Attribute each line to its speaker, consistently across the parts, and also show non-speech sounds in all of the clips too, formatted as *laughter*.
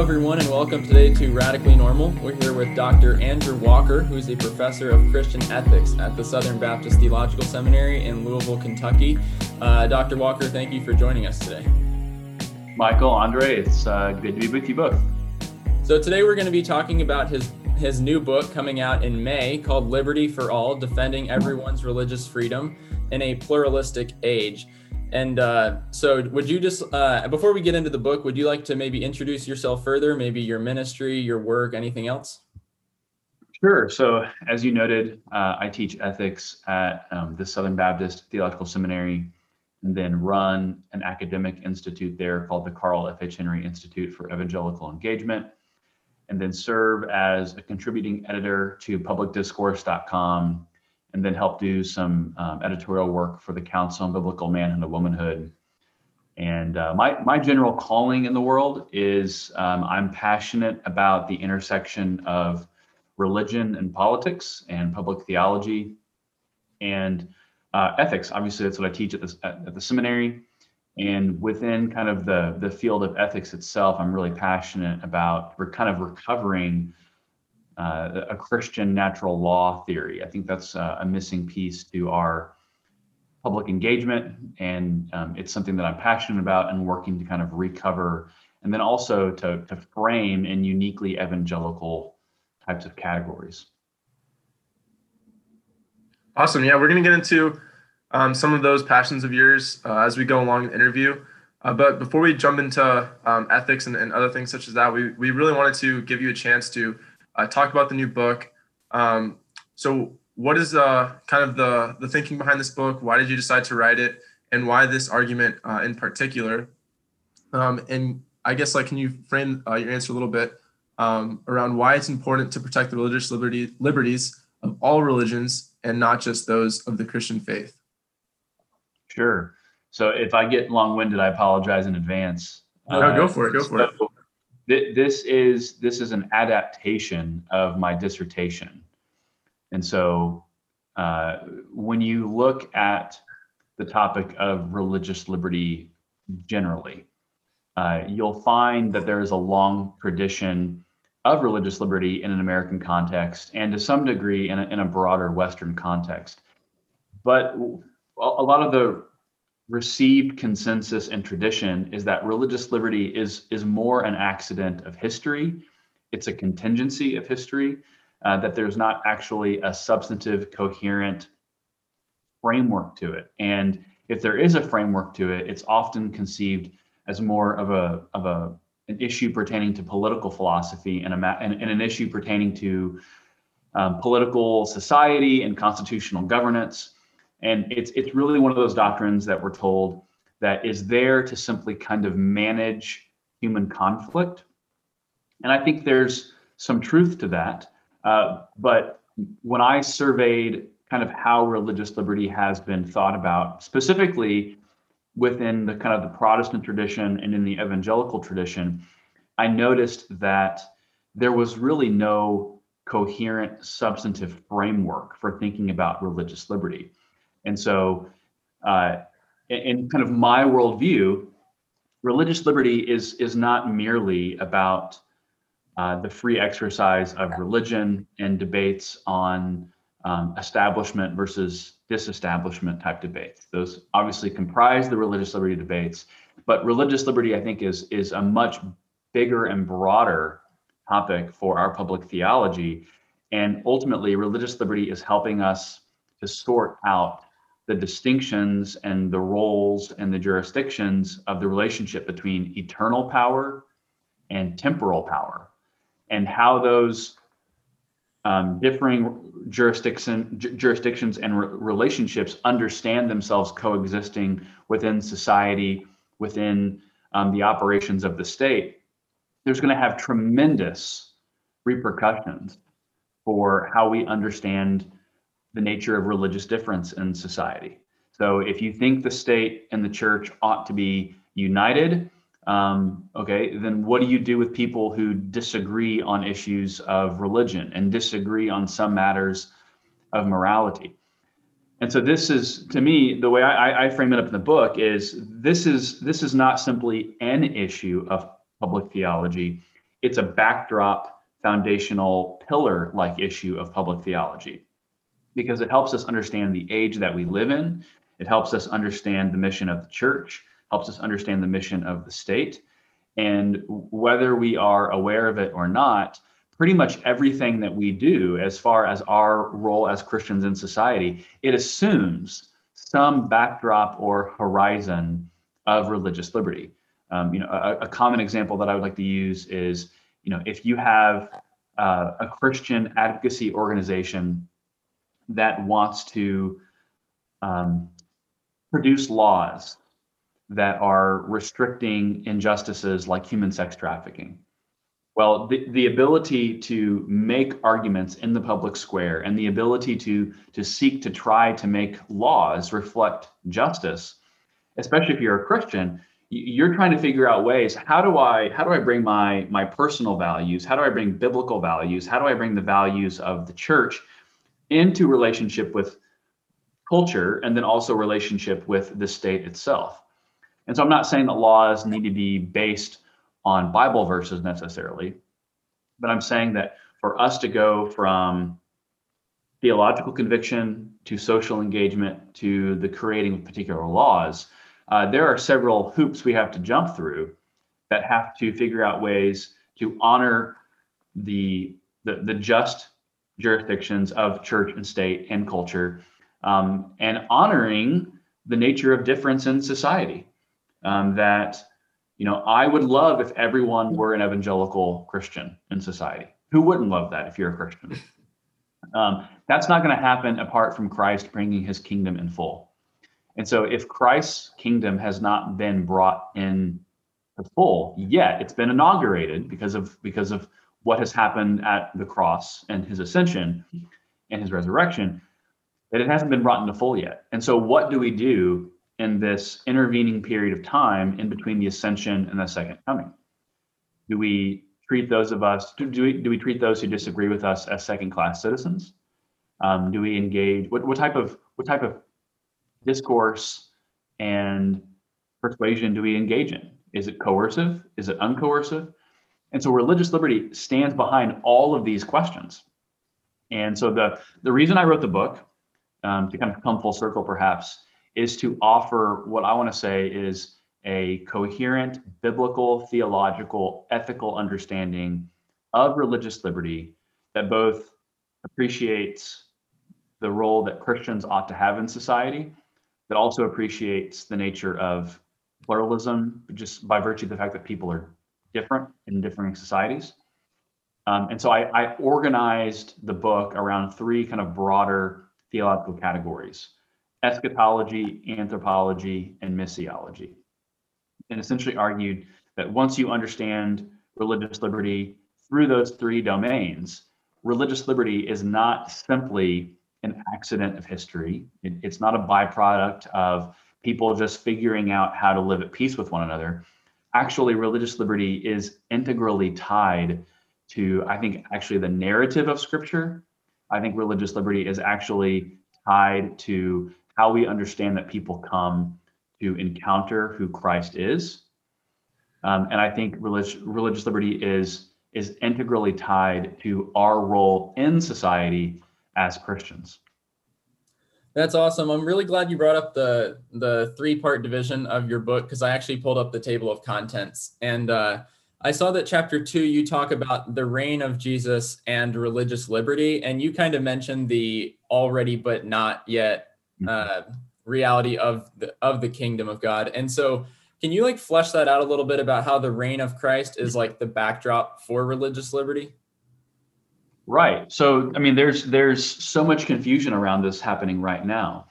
Speaker 1: everyone, and welcome today to Radically Normal. We're here with Dr. Andrew Walker, who is a professor of Christian ethics at the Southern Baptist Theological Seminary in Louisville, Kentucky. Uh, Dr. Walker, thank you for joining us today.
Speaker 2: Michael, Andre, it's uh, good to be with you both.
Speaker 1: So today we're going to be talking about his his new book coming out in May called Liberty for All: Defending Everyone's Religious Freedom in a Pluralistic Age. And uh, so, would you just, uh, before we get into the book, would you like to maybe introduce yourself further, maybe your ministry, your work, anything else?
Speaker 2: Sure. So, as you noted, uh, I teach ethics at um, the Southern Baptist Theological Seminary and then run an academic institute there called the Carl F. H. Henry Institute for Evangelical Engagement, and then serve as a contributing editor to publicdiscourse.com and then help do some um, editorial work for the Council on Biblical Manhood and Womanhood. And uh, my, my general calling in the world is um, I'm passionate about the intersection of religion and politics and public theology and uh, ethics. Obviously, that's what I teach at the, at the seminary. And within kind of the, the field of ethics itself, I'm really passionate about we're kind of recovering uh, a Christian natural law theory. I think that's uh, a missing piece to our public engagement, and um, it's something that I'm passionate about and working to kind of recover, and then also to, to frame in uniquely evangelical types of categories.
Speaker 3: Awesome. Yeah, we're going to get into um, some of those passions of yours uh, as we go along the interview. Uh, but before we jump into um, ethics and, and, other things such as that, we, we really wanted to give you a chance to uh, talk about the new book. Um, so, what is uh, kind of the the thinking behind this book? Why did you decide to write it, and why this argument uh, in particular? Um, and I guess like, can you frame uh, your answer a little bit um, around why it's important to protect the religious liberty liberties of all religions and not just those of the Christian faith?
Speaker 2: Sure. So if I get long-winded, I apologize in advance.
Speaker 3: No, go for it. Go for so, it
Speaker 2: this is this is an adaptation of my dissertation, and so uh, when you look at the topic of religious liberty generally, uh, you'll find that there is a long tradition of religious liberty in an American context and to some degree in a, in a broader Western context. But a lot of the received consensus and tradition is that religious liberty is is more an accident of history. It's a contingency of history uh, that there's not actually a substantive coherent framework to it. And if there is a framework to it it's often conceived as more of a of a an issue pertaining to political philosophy and, a, and, and an issue pertaining to um, political society and constitutional governance and it's it's really one of those doctrines that we're told that is there to simply kind of manage human conflict. And I think there's some truth to that. Uh, but when I surveyed kind of how religious liberty has been thought about, specifically within the kind of the Protestant tradition and in the evangelical tradition, I noticed that there was really no coherent substantive framework for thinking about religious liberty. And so, uh, in kind of my worldview, religious liberty is is not merely about uh, the free exercise of religion and debates on um, establishment versus disestablishment type debates. Those obviously comprise the religious liberty debates, but religious liberty, I think, is is a much bigger and broader topic for our public theology. And ultimately, religious liberty is helping us to sort out the distinctions and the roles and the jurisdictions of the relationship between eternal power and temporal power and how those um, differing jurisdiction, jurisdictions and re- relationships understand themselves coexisting within society, within um, the operations of the state, there's going to have tremendous repercussions for how we understand the nature of religious difference in society. So if you think the state and the church ought to be united, um, okay, then what do you do with people who disagree on issues of religion and disagree on some matters of morality? And so this is, to me, the way I, I frame it up in the book is this is this is not simply an issue of public theology. it's a backdrop, foundational, pillar like issue of public theology because it helps us understand the age that we live in. It helps us understand the mission of the church, helps us understand the mission of the state. And whether we are aware of it or not, pretty much everything that we do as far as our role as Christians in society, it assumes some backdrop or horizon of religious liberty. Um, you know, a, a, common example that I would like to use is, you know, if you have uh, a Christian advocacy organization that wants to um, produce laws that are restricting injustices like human sex trafficking, well, the, the ability to make arguments in the public square and the ability to, to seek to try to make laws reflect justice, especially if you're a Christian, you're trying to figure out ways how do i how do i bring my my personal values? How do i bring biblical values? How do i bring the values of the church into relationship with culture and then also relationship with the state itself. And so i'm not saying that laws need to be based on Bible verses necessarily, but I'm saying that for us to go from theological conviction to social engagement to the creating of particular laws, uh, there are several hoops we have to jump through that have to figure out ways to honor the the, the just jurisdictions of church and state and culture um, and honoring the nature of difference in society um, that you know, I would love if everyone were an evangelical Christian in society. Who wouldn't love that if you're a Christian? Um, that's not going to happen apart from Christ bringing his kingdom in full. And so, if Christ's kingdom has not been brought in full yet, it's been inaugurated because of because of what has happened at the cross and his ascension and his resurrection, that it hasn't been brought into full yet. And so, what do we do in this intervening period of time in between the ascension and the second coming? Do we treat those of us, do, do, we, do we treat those who disagree with us as second class citizens? Um, do we engage, what, what type of, what type of discourse and persuasion do we engage in? Is it coercive? Is it uncoercive? And so religious liberty stands behind all of these questions. And so the, the reason I wrote the book, um, to kind of come full circle perhaps, is to offer what I want to say is a coherent biblical, theological, ethical understanding of religious liberty that both appreciates the role that Christians ought to have in society, that also appreciates the nature of pluralism, just by virtue of the fact that people are different in differing societies. Um, and so I, I organized the book around three kind of broader theological categories eschatology, anthropology, and missiology, and essentially argued that once you understand religious liberty through those three domains, religious liberty is not simply an accident of history. It, it's not a byproduct of people just figuring out how to live at peace with one another. Actually, religious liberty is integrally tied to, I think, actually the narrative of Scripture. I think religious liberty is actually tied to how we understand that people come to encounter who Christ is. Um, and I think religious, religious liberty is is integrally tied to our role in society as Christians.
Speaker 1: That's awesome. I'm really glad you brought up the the three part division of your book because I actually pulled up the table of contents and uh, I saw that chapter two you talk about the reign of Jesus and religious liberty, and you kind of mentioned the already but not yet Mm-hmm. uh, reality of the of the kingdom of God. And so, can you like flesh that out a little bit about how the reign of Christ is like the backdrop for religious liberty?
Speaker 2: Right. So, I mean, there's there's so much confusion around this happening right now.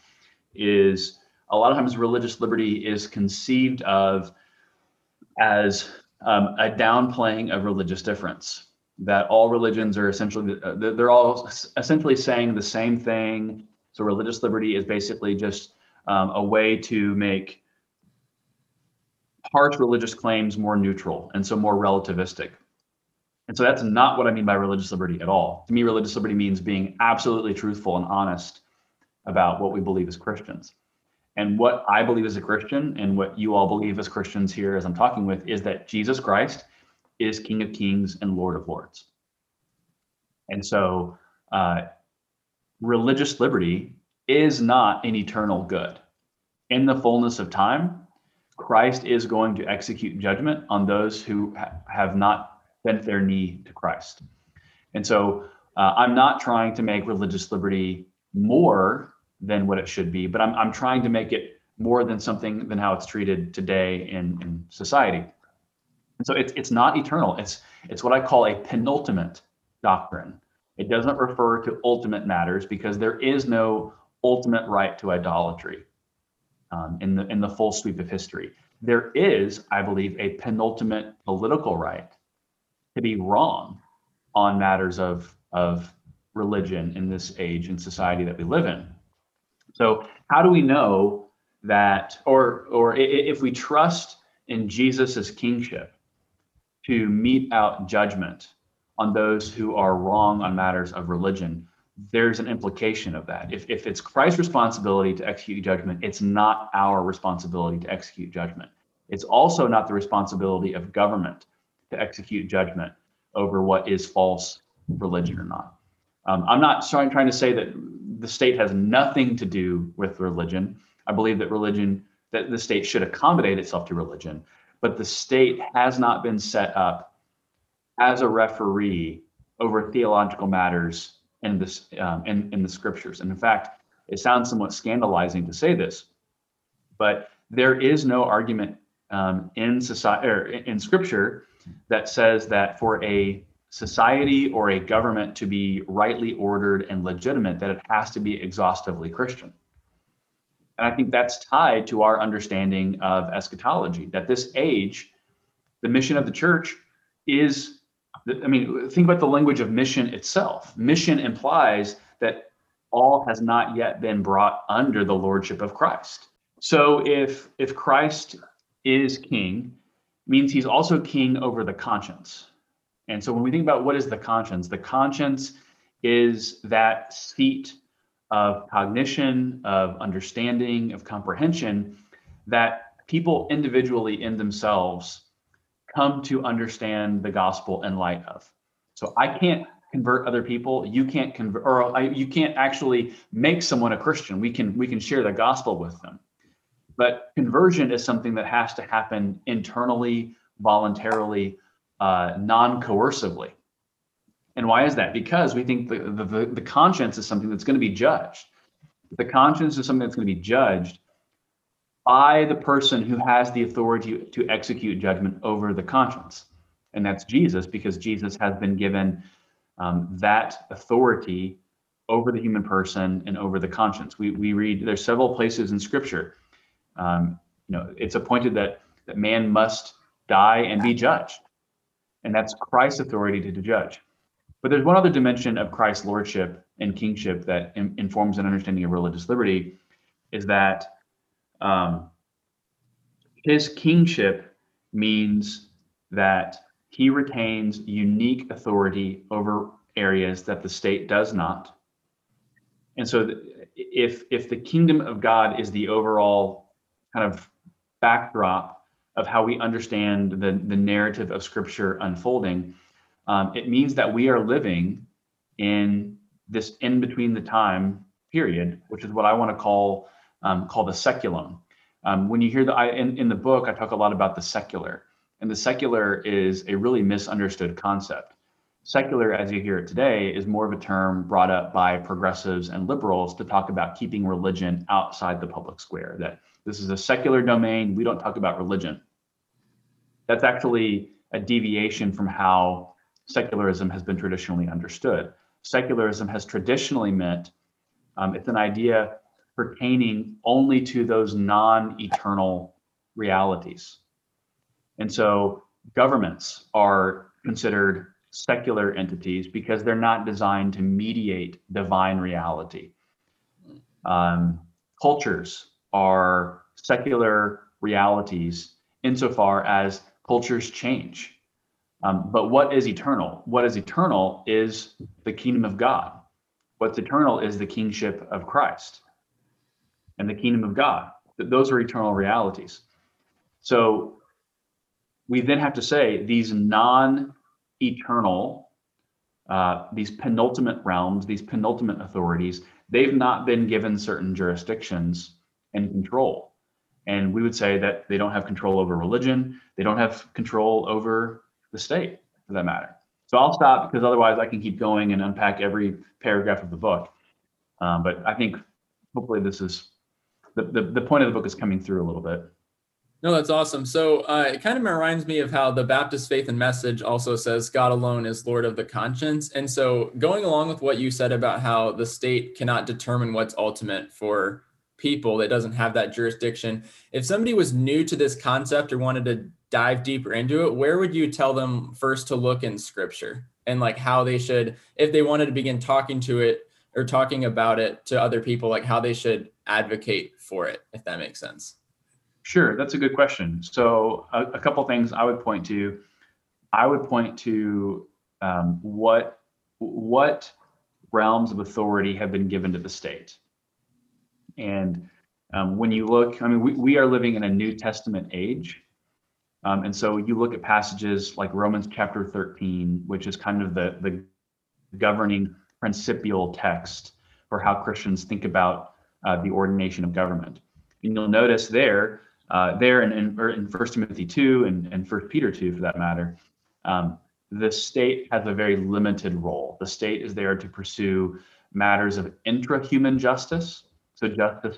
Speaker 2: Is a lot of times religious liberty is conceived of as um, a downplaying of religious difference. That all religions are essentially uh, they're all essentially saying the same thing so religious liberty is basically just um, a way to make harsh religious claims more neutral and so more relativistic. And so that's not what I mean by religious liberty at all. To me, religious liberty means being absolutely truthful and honest about what we believe as Christians. And what I believe as a Christian and what you all believe as Christians here as I'm talking with is that Jesus Christ is King of Kings and Lord of Lords. And so, uh, religious liberty is not an eternal good. In the fullness of time, Christ is going to execute judgment on those who ha- have not bent their knee to Christ. And so, uh, I'm not trying to make religious liberty more than what it should be, but I'm, I'm trying to make it more than something than how it's treated today in, in society. And so it's it's not eternal. It's it's what I call a penultimate doctrine. It doesn't refer to ultimate matters because there is no ultimate right to idolatry um, in the in the full sweep of history. There is, I believe, a penultimate political right to be wrong on matters of of religion in this age and society that we live in. So, how do we know that, or or if we trust in Jesus's kingship to mete out judgment on those who are wrong on matters of religion, there's an implication of that. If, if it's Christ's responsibility to execute judgment, it's not our responsibility to execute judgment. It's also not the responsibility of government to execute judgment over what is false religion or not. Um, I'm not trying, trying to say that the state has nothing to do with religion. I believe that religion, that the state should accommodate itself to religion, but the state has not been set up as a referee over theological matters in this um, in, in the scriptures. And in fact, it sounds somewhat scandalizing to say this, but there is no argument um, in society or in scripture that says that for a society or a government to be rightly ordered and legitimate, that it has to be exhaustively Christian. And I think that's tied to our understanding of eschatology, that this age, the mission of the church is, I mean, think about the language of mission itself. Mission implies that all has not yet been brought under the lordship of Christ. So if if Christ is king, means he's also king over the conscience. And so when we think about what is the conscience, the conscience is that seat of cognition, of understanding, of comprehension that people individually in themselves come to understand the gospel in light of. So I can't convert other people. You can't convert, or I, you can't actually make someone a Christian. We can we can share the gospel with them, but conversion is something that has to happen internally, voluntarily, uh, non-coercively. And why is that? Because we think the, the, the conscience is something that's going to be judged. The conscience is something that's going to be judged by the person who has the authority to execute judgment over the conscience. And that's Jesus, because Jesus has been given um, that authority over the human person and over the conscience. We, we read, there's several places in scripture. Um, you know, it's appointed that, that man must die and be judged. And that's Christ's authority to, to judge. But there's one other dimension of Christ's lordship and kingship that in, informs an understanding of religious liberty is that um, his kingship means that he retains unique authority over areas that the state does not. And so if if the kingdom of God is the overall kind of backdrop of how we understand the, the narrative of scripture unfolding, um, it means that we are living in this in between the time period, which is what I want to call um, call the saeculum. Um, when you hear the I, in, in the book, I talk a lot about the secular, and the secular is a really misunderstood concept. Secular, as you hear it today, is more of a term brought up by progressives and liberals to talk about keeping religion outside the public square. That this is a secular domain. We don't talk about religion. That's actually a deviation from how secularism has been traditionally understood. Secularism has traditionally meant um, it's an idea pertaining only to those non eternal realities. And so governments are considered secular entities because they're not designed to mediate divine reality. Um, cultures are secular realities insofar as cultures change um, but what is eternal? What is eternal is the kingdom of God. What's eternal is the kingship of Christ and the kingdom of God. Those are eternal realities. So we then have to say these non-eternal, uh, these penultimate realms, these penultimate authorities, they've not been given certain jurisdictions and control. And we would say that they don't have control over religion, they don't have control over the state, for that matter. So I'll stop because otherwise I can keep going and unpack every paragraph of the book. Um, but I think hopefully this is the, the, the point of the book is coming through a little bit.
Speaker 1: No, that's awesome. So uh, it kind of reminds me of how the Baptist Faith and Message also says God alone is Lord of the conscience. And so going along with what you said about how the state cannot determine what's ultimate for people that doesn't have that jurisdiction, if somebody was new to this concept or wanted to dive deeper into it, where would you tell them first to look in scripture and like how they should, if they wanted to begin talking to it or talking about it to other people, like how they should advocate for it, if that makes sense?
Speaker 2: Sure, that's a good question. So, a, a couple things I would point to. I would point to um, what what realms of authority have been given to the state. And um, when you look, I mean, we, we are living in a New Testament age. Um, and so you look at passages like Romans chapter 13, which is kind of the, the governing principial text for how Christians think about uh, the ordination of government. And you'll notice there uh, there in, in, in 1 Timothy 2 and, and 1 Peter 2, for that matter, um, the state has a very limited role. The state is there to pursue matters of intra-human justice, so justice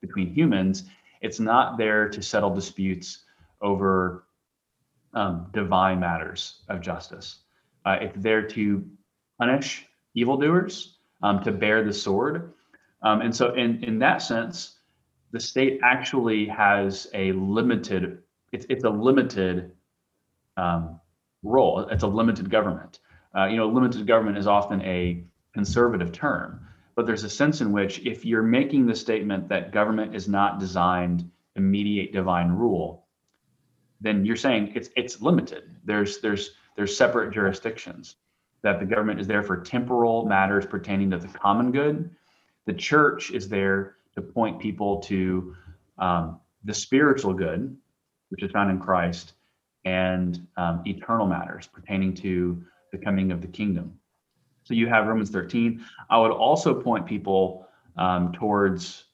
Speaker 2: between humans. It's not there to settle disputes over um, divine matters of justice. Uh, it's there to punish evildoers, um, to bear the sword. Um, and so, in, in that sense, the state actually has a limited it's, it's a limited um, role it's a limited government uh, you know limited government is often a conservative term but there's a sense in which if you're making the statement that government is not designed to mediate divine rule then you're saying it's it's limited there's there's there's separate jurisdictions that the government is there for temporal matters pertaining to the common good the church is there to point people to um, the spiritual good, which is found in Christ, and um, eternal matters pertaining to the coming of the kingdom. So you have Romans 13. I would also point people um, towards,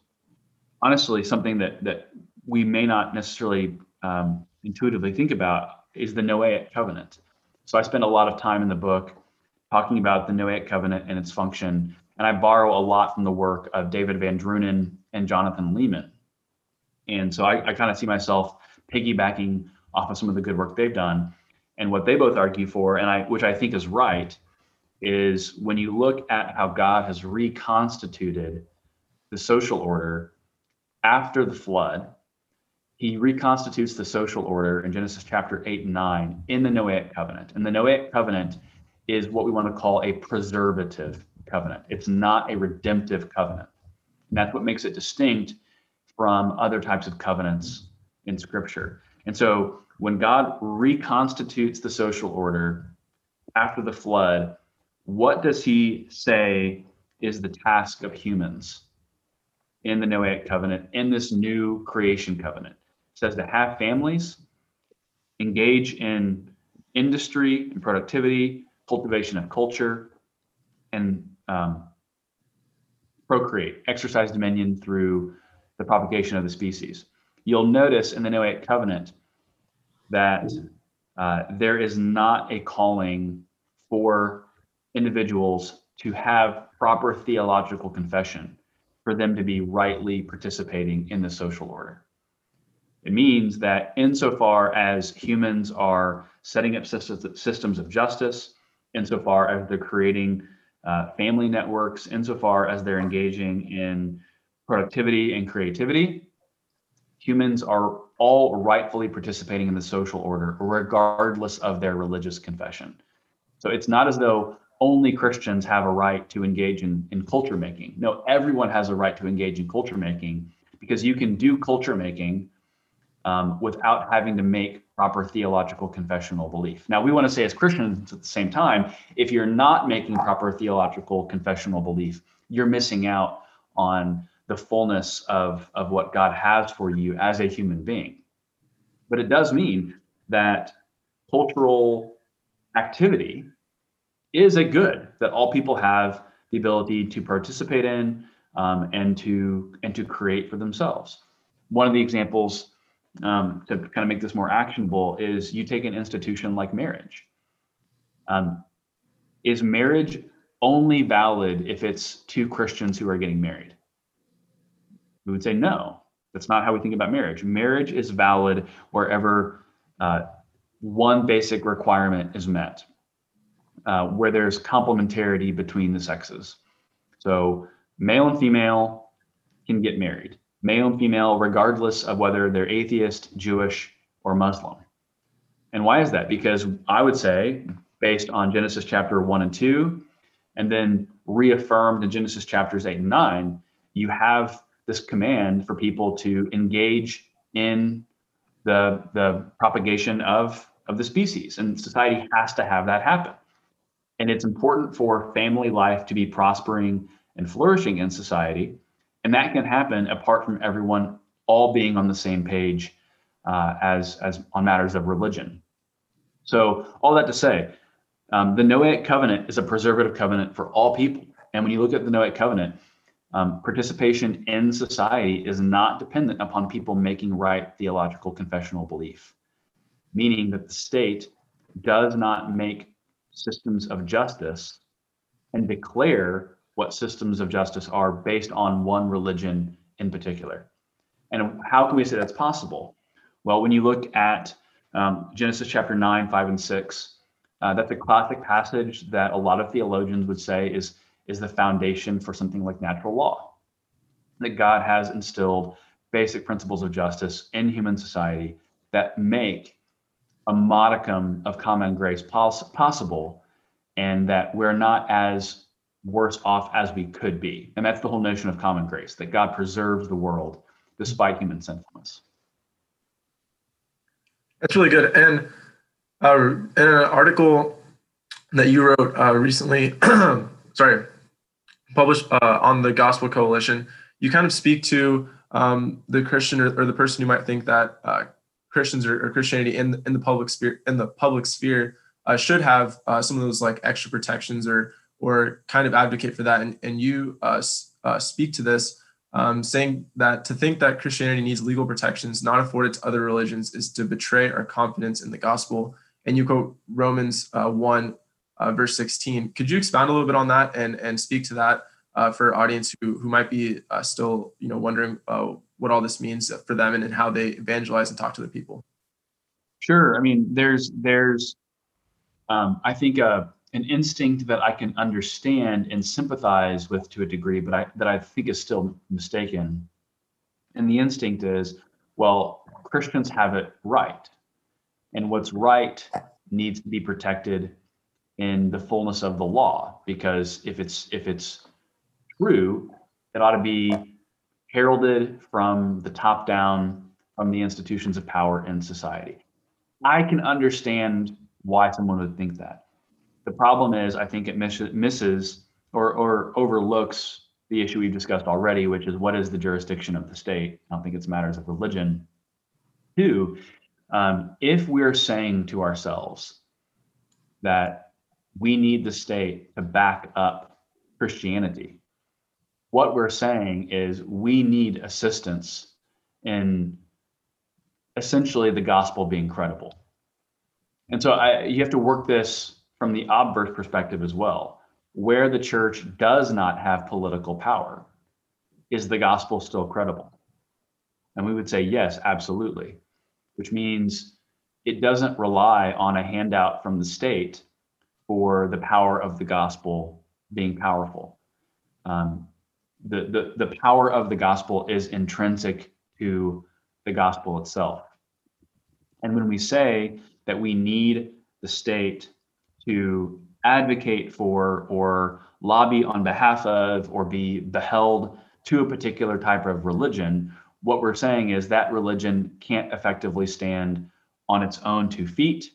Speaker 2: honestly, something that that we may not necessarily um, intuitively think about is the Noahic covenant. So I spend a lot of time in the book talking about the Noahic covenant and its function and I borrow a lot from the work of David VanDrunen and Jonathan Leeman. And so I, I kind of see myself piggybacking off of some of the good work they've done. And what they both argue for, and I which I think is right, is when you look at how God has reconstituted the social order after the flood, he reconstitutes the social order in Genesis chapter 8 and 9 in the Noahic covenant. And the Noahic covenant is what we want to call a preservative covenant. It's not a redemptive covenant. And that's what makes it distinct from other types of covenants in scripture. And so when God reconstitutes the social order after the flood, what does he say is the task of humans in the Noahic covenant, in this new creation covenant? It says to have families, engage in industry and productivity, cultivation of culture, and um, procreate, exercise dominion through the propagation of the species. You'll notice in the Noahic covenant that uh, there is not a calling for individuals to have proper theological confession for them to be rightly participating in the social order. It means that insofar as humans are setting up systems of justice, insofar as they're creating uh, family networks insofar as they're engaging in productivity and creativity. Humans are all rightfully participating in the social order, regardless of their religious confession. So it's not as though only Christians have a right to engage in, in culture making. No, everyone has a right to engage in culture making because you can do culture making um, without having to make proper theological confessional belief. Now, we want to say as Christians at the same time, if you're not making proper theological confessional belief, you're missing out on the fullness of, of what God has for you as a human being. But it does mean that cultural activity is a good that all people have the ability to participate in um, and to and to create for themselves. One of the examples um, to kind of make this more actionable is you take an institution like marriage. Um, is marriage only valid if it's two Christians who are getting married? We would say no. That's not how we think about marriage. Marriage is valid wherever uh, one basic requirement is met, uh, where there's complementarity between the sexes. So male and female can get married, male and female, regardless of whether they're atheist, Jewish, or Muslim. And why is that? Because I would say, based on Genesis chapter 1 and 2, and then reaffirmed in Genesis chapters 8 and 9, you have this command for people to engage in the, the propagation of, of the species. And society has to have that happen. And it's important for family life to be prospering and flourishing in society. And that can happen apart from everyone all being on the same page uh, as, as on matters of religion. So, all that to say, um, the Noahic covenant is a preservative covenant for all people. And when you look at the Noahic covenant, um, participation in society is not dependent upon people making right theological confessional belief, meaning that the state does not make systems of justice and declare what systems of justice are based on one religion in particular. And how can we say that's possible? Well, when you look at um, Genesis chapter 9, 5, and 6, uh, that's a classic passage that a lot of theologians would say is, is the foundation for something like natural law. That God has instilled basic principles of justice in human society that make a modicum of common grace pos- possible, and that we're not as worse off as we could be. And that's the whole notion of common grace, that God preserves the world despite human sinfulness.
Speaker 3: That's really good. And uh, in an article that you wrote uh, recently, *clears throat* sorry, published uh, on the Gospel Coalition, you kind of speak to um, the Christian or, or, the person who might think that uh, Christians or, or, Christianity in in the public sphere in the public sphere uh, should have uh, some of those like extra protections or or kind of advocate for that. And and you speak to this um, saying that to think that Christianity needs legal protections not afforded to other religions is to betray our confidence in the gospel and you quote Romans uh, 1, uh, verse 16. Could you expound a little bit on that and, and speak to that uh, for audience who, who might be uh, still you know, wondering uh, what all this means for them and, and how they evangelize and talk to the people?
Speaker 2: Sure. I mean, there's, there's um, I think, uh, an instinct that I can understand and sympathize with to a degree, but I, that I think is still mistaken. And the instinct is, well, Christians have it right and what's right needs to be protected in the fullness of the law because if it's if it's true it ought to be heralded from the top down from the institutions of power in society. I can understand why someone would think that. The problem is i think it misses or, or overlooks the issue we've discussed already which is what is the jurisdiction of the state? I don't think it's matters of religion. Two um, if we're saying to ourselves that we need the state to back up Christianity, what we're saying is we need assistance in essentially the gospel being credible. And so I, you have to work this from the obverse perspective as well. Where the church does not have political power, is the gospel still credible? And we would say, yes, absolutely which means it doesn't rely on a handout from the state for the power of the gospel being powerful. Um, the, the, the power of the gospel is intrinsic to the gospel itself. And when we say that we need the state to advocate for or lobby on behalf of or be beheld to a particular type of religion, what we're saying is that religion can't effectively stand on its own two feet.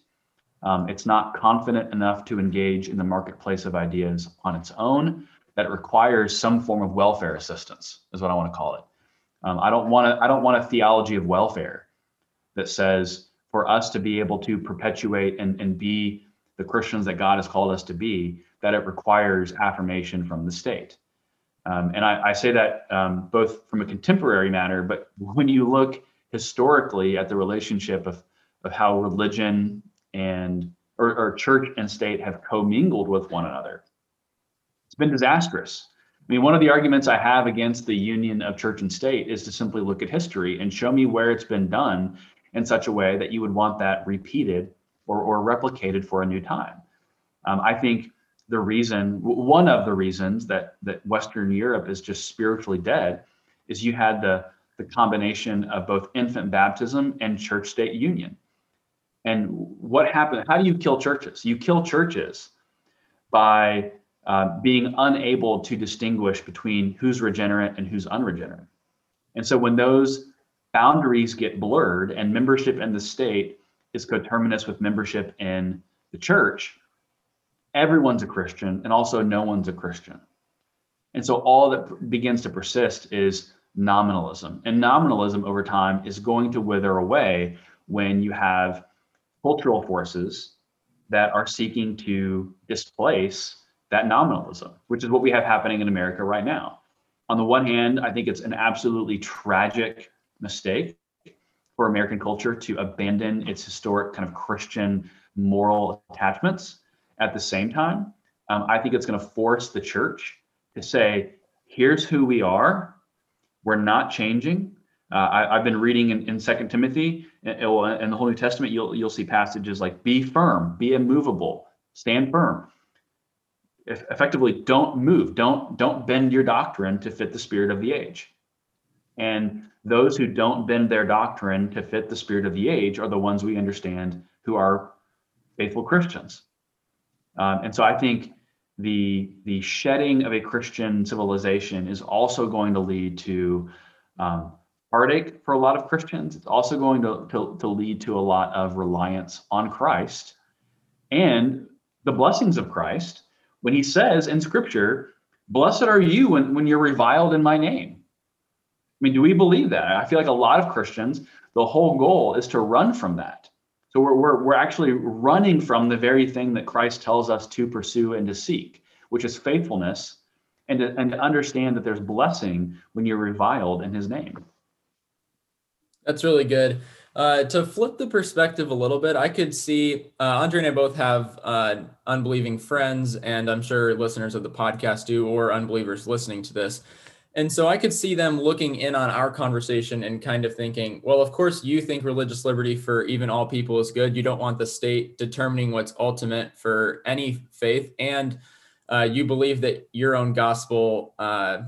Speaker 2: Um, it's not confident enough to engage in the marketplace of ideas on its own. That requires some form of welfare assistance, is what I want to call it. Um, I don't want to. I don't want a theology of welfare that says for us to be able to perpetuate and, and be the Christians that God has called us to be, that it requires affirmation from the state. Um, and I, I, say that um, both from a contemporary matter, but when you look historically at the relationship of, of how religion and or, or church and state have commingled with one another, it's been disastrous. I mean, one of the arguments I have against the union of church and state is to simply look at history and show me where it's been done in such a way that you would want that repeated or, or replicated for a new time. Um, I think the reason, one of the reasons that that Western Europe is just spiritually dead, is you had the the combination of both infant baptism and church state union. And what happened? How do you kill churches? You kill churches by uh, being unable to distinguish between who's regenerate and who's unregenerate. And so when those boundaries get blurred and membership in the state is coterminous with membership in the church, everyone's a Christian and also no one's a Christian. And so all that begins to persist is nominalism. And nominalism over time is going to wither away when you have cultural forces that are seeking to displace that nominalism, which is what we have happening in America right now. On the one hand, I think it's an absolutely tragic mistake for American culture to abandon its historic kind of Christian moral attachments. At the same time, um, I think it's going to force the church to say, here's who we are. We're not changing. Uh, I, have been reading in, in Second Timothy in, in the Whole New Testament. You'll you'll see passages like "Be firm, be immovable, stand firm." Effectively, don't move, don't don't bend your doctrine to fit the spirit of the age. And those who don't bend their doctrine to fit the spirit of the age are the ones we understand who are faithful Christians. Um, and so I think the the shedding of a Christian civilization is also going to lead to um, heartache for a lot of Christians. It's also going to, to, to lead to a lot of reliance on Christ and the blessings of Christ when he says in scripture, Blessed are you when, when you're reviled in my name I mean, do we believe that? I feel like a lot of Christians, the whole goal is to run from that. So we're, we're, we're actually running from the very thing that Christ tells us to pursue and to seek, which is faithfulness and to, and to understand that there's blessing when you're reviled in his name.
Speaker 1: That's really good. Uh, to flip the perspective a little bit, I could see uh, Andre and I both have uh, unbelieving friends, and I'm sure listeners of the podcast do, or unbelievers listening to this. And so I could see them looking in on our conversation and kind of thinking, well, of course, you think religious liberty for even all people is good. You don't want the state determining what's ultimate for any faith. And uh, you believe that your own gospel uh,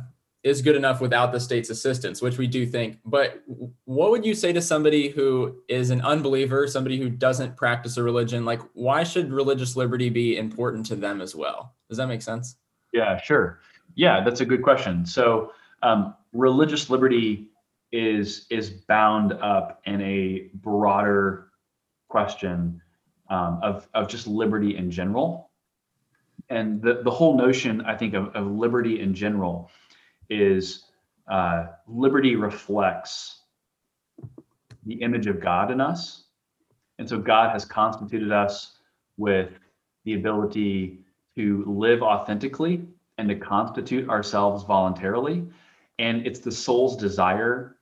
Speaker 1: is good enough without the state's assistance, which we do think. But what would you say to somebody who is an unbeliever, somebody who doesn't practice a religion? Like, why should religious liberty be important to them as well? Does that make sense?
Speaker 2: Yeah, sure. Yeah, that's a good question. So um, religious liberty is is bound up in a broader question um, of of just liberty in general, and the the whole notion I think of, of liberty in general is uh, liberty reflects the image of God in us, and so God has constituted us with the ability to live authentically and to constitute ourselves voluntarily. And it's the soul's desire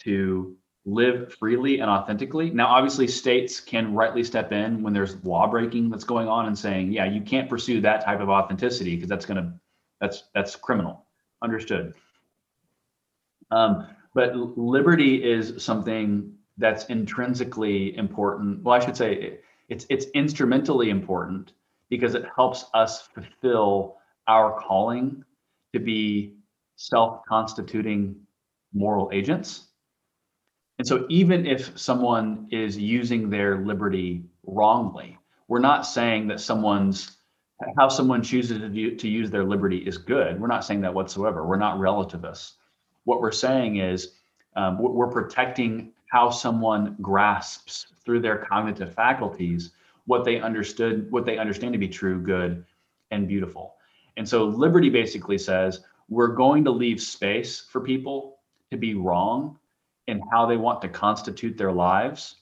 Speaker 2: to live freely and authentically. Now, obviously, states can rightly step in when there's law breaking that's going on and saying, yeah, you can't pursue that type of authenticity because that's going to, that's, that's criminal. Understood. Um, but liberty is something that's intrinsically important. Well, I should say it's it's instrumentally important because it helps us fulfill our calling to be self constituting moral agents. And so, even if someone is using their liberty wrongly, we're not saying that someone's how someone chooses to, do, to use their liberty is good. We're not saying that whatsoever. We're not relativists. What we're saying is um, we're protecting how someone grasps through their cognitive faculties what they understood, what they understand to be true, good, and beautiful. And so liberty basically says we're going to leave space for people to be wrong in how they want to constitute their lives.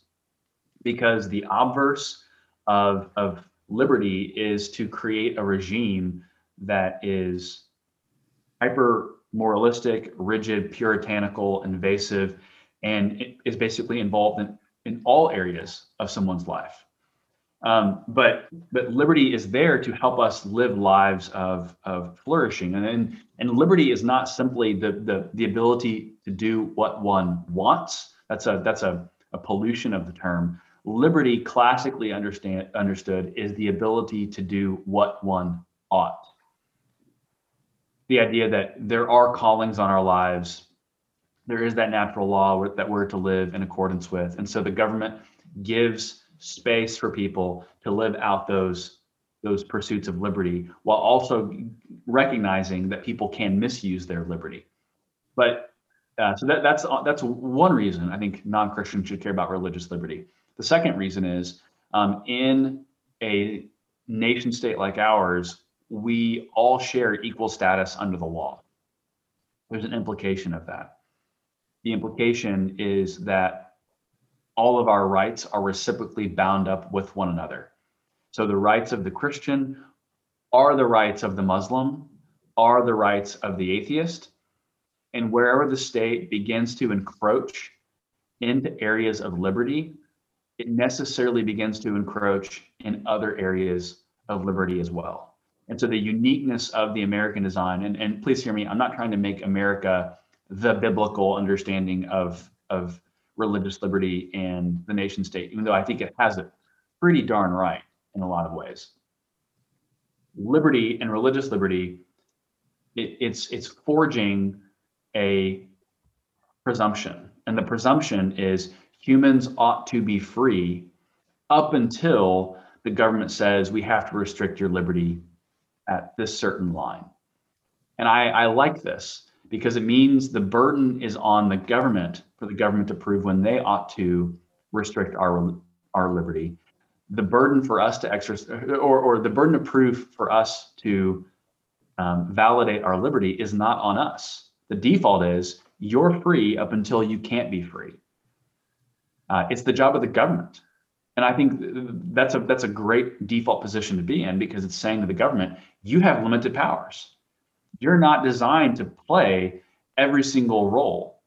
Speaker 2: because the obverse of, of liberty is to create a regime that is hyper moralistic, rigid, puritanical, invasive, and is basically involved in, in all areas of someone's life. Um, but but liberty is there to help us live lives of, of flourishing. And, and and liberty is not simply the, the the ability to do what one wants. That's a that's a, a pollution of the term. Liberty, classically understand understood, is the ability to do what one ought. The idea that there are callings on our lives there is that natural law that we're to live in accordance with. And so the government gives space for people to live out those those pursuits of liberty while also recognizing that people can misuse their liberty. But uh, so that, that's that's one reason i think non-christians should care about religious liberty the second reason is um, in a nation state like ours we all share equal status under the law. There's an implication of that. The implication is that all of our rights are reciprocally bound up with one another. So the rights of the Christian are the rights of the Muslim, are the rights of the atheist. And wherever the state begins to encroach into areas of liberty, it necessarily begins to encroach in other areas of liberty as well. And so the uniqueness of the American design, and, and please hear me, I'm not trying to make America the biblical understanding of, of religious liberty and the nation state, even though I think it has it pretty darn right in a lot of ways. Liberty and religious liberty, it, it's it's forging a presumption. And the presumption is humans ought to be free up until the government says we have to restrict your liberty at this certain line. And I, I like this because it means the burden is on the government for the government to prove when they ought to restrict our our liberty. The burden for us to exercise, or, or the burden of proof for us to um, validate our liberty is not on us. The default is you're free up until you can't be free. Uh, it's the job of the government and I think that's a that's a great default position to be in because it's saying to the government, you have limited powers. You're not designed to play every single role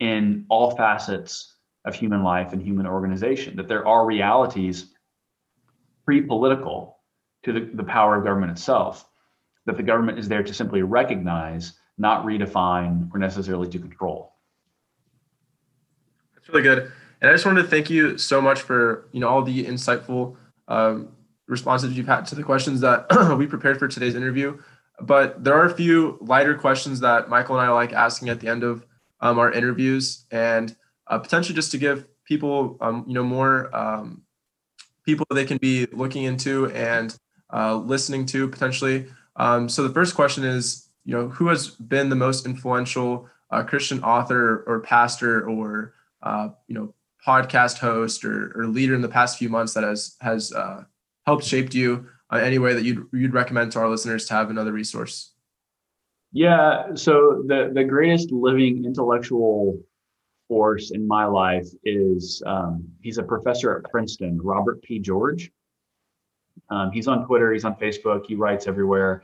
Speaker 2: in all facets of human life and human organization. That there are realities pre-political to the, the power of government itself. That the government is there to simply recognize, not redefine, or necessarily to control.
Speaker 3: That's really good. And I just wanted to thank you so much for you know all the insightful um, responses you've had to the questions that *clears throat* we prepared for today's interview. But there are a few lighter questions that Michael and I like asking at the end of um, our interviews, and uh, potentially just to give people um, you know more um, people they can be looking into and uh, listening to potentially. Um, so the first question is, you know, who has been the most influential uh, Christian author or pastor or uh, you know podcast host or, or leader in the past few months that has has uh, helped shaped you uh, any way that you'd you'd recommend to our listeners to have another resource?
Speaker 2: Yeah, so the the greatest living intellectual force in my life is um, he's a professor at Princeton, Robert P. George. Um, he's on Twitter, he's on Facebook, he writes everywhere.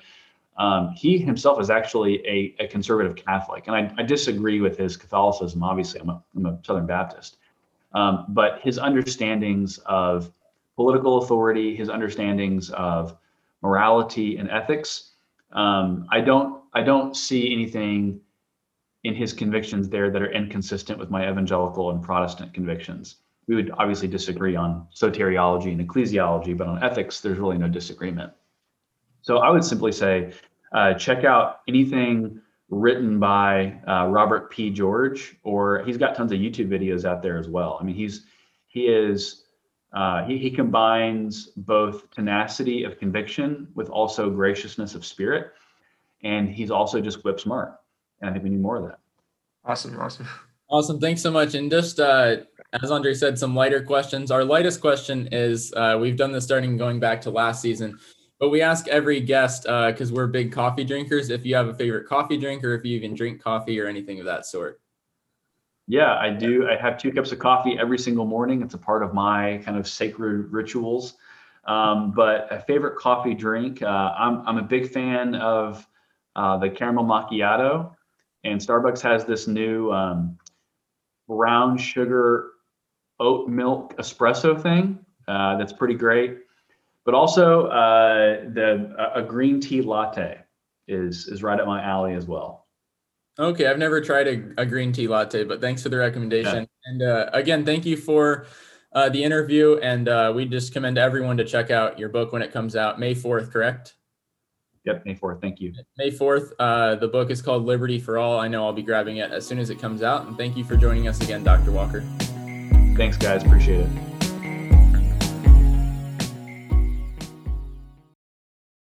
Speaker 2: Um, he himself is actually a, a conservative Catholic, and I, I, disagree with his Catholicism. Obviously, I'm a, I'm a Southern Baptist, um, but his understandings of political authority, his understandings of morality and ethics, um, I don't I don't see anything in his convictions there that are inconsistent with my evangelical and Protestant convictions. We would obviously disagree on soteriology and ecclesiology, but on ethics, there's really no disagreement. So I would simply say, uh, check out anything written by uh, Robert P. George, or he's got tons of YouTube videos out there as well. I mean, he's he is uh, he, he combines both tenacity of conviction with also graciousness of spirit, and he's also just whip smart. And I think we need more of that.
Speaker 3: Awesome, awesome,
Speaker 1: awesome. Thanks so much. And just uh, as Andre said, some lighter questions. Our lightest question is: uh, We've done this starting going back to last season but we ask every guest because uh, we're big coffee drinkers if you have a favorite coffee drink or if you even drink coffee or anything of that sort.
Speaker 2: Yeah, I do. I have two cups of coffee every single morning. It's a part of my kind of sacred rituals. Um, but a favorite coffee drink, uh, I'm, I'm a big fan of uh, the caramel macchiato, and Starbucks has this new um, brown sugar oat milk espresso thing uh, that's pretty great. But also uh, the a green tea latte is is right up my alley as well.
Speaker 1: Okay, I've never tried a, a green tea latte, but thanks for the recommendation. Yeah. And uh, again, thank you for uh, the interview. And uh, we just commend everyone to check out your book when it comes out May 4th, correct?
Speaker 2: Yep, May 4th. Thank you.
Speaker 1: May 4th. Uh, the book is called Liberty for All. I know I'll be grabbing it as soon as it comes out. And thank you for joining us again, Dr. Walker.
Speaker 2: Thanks, guys. Appreciate it.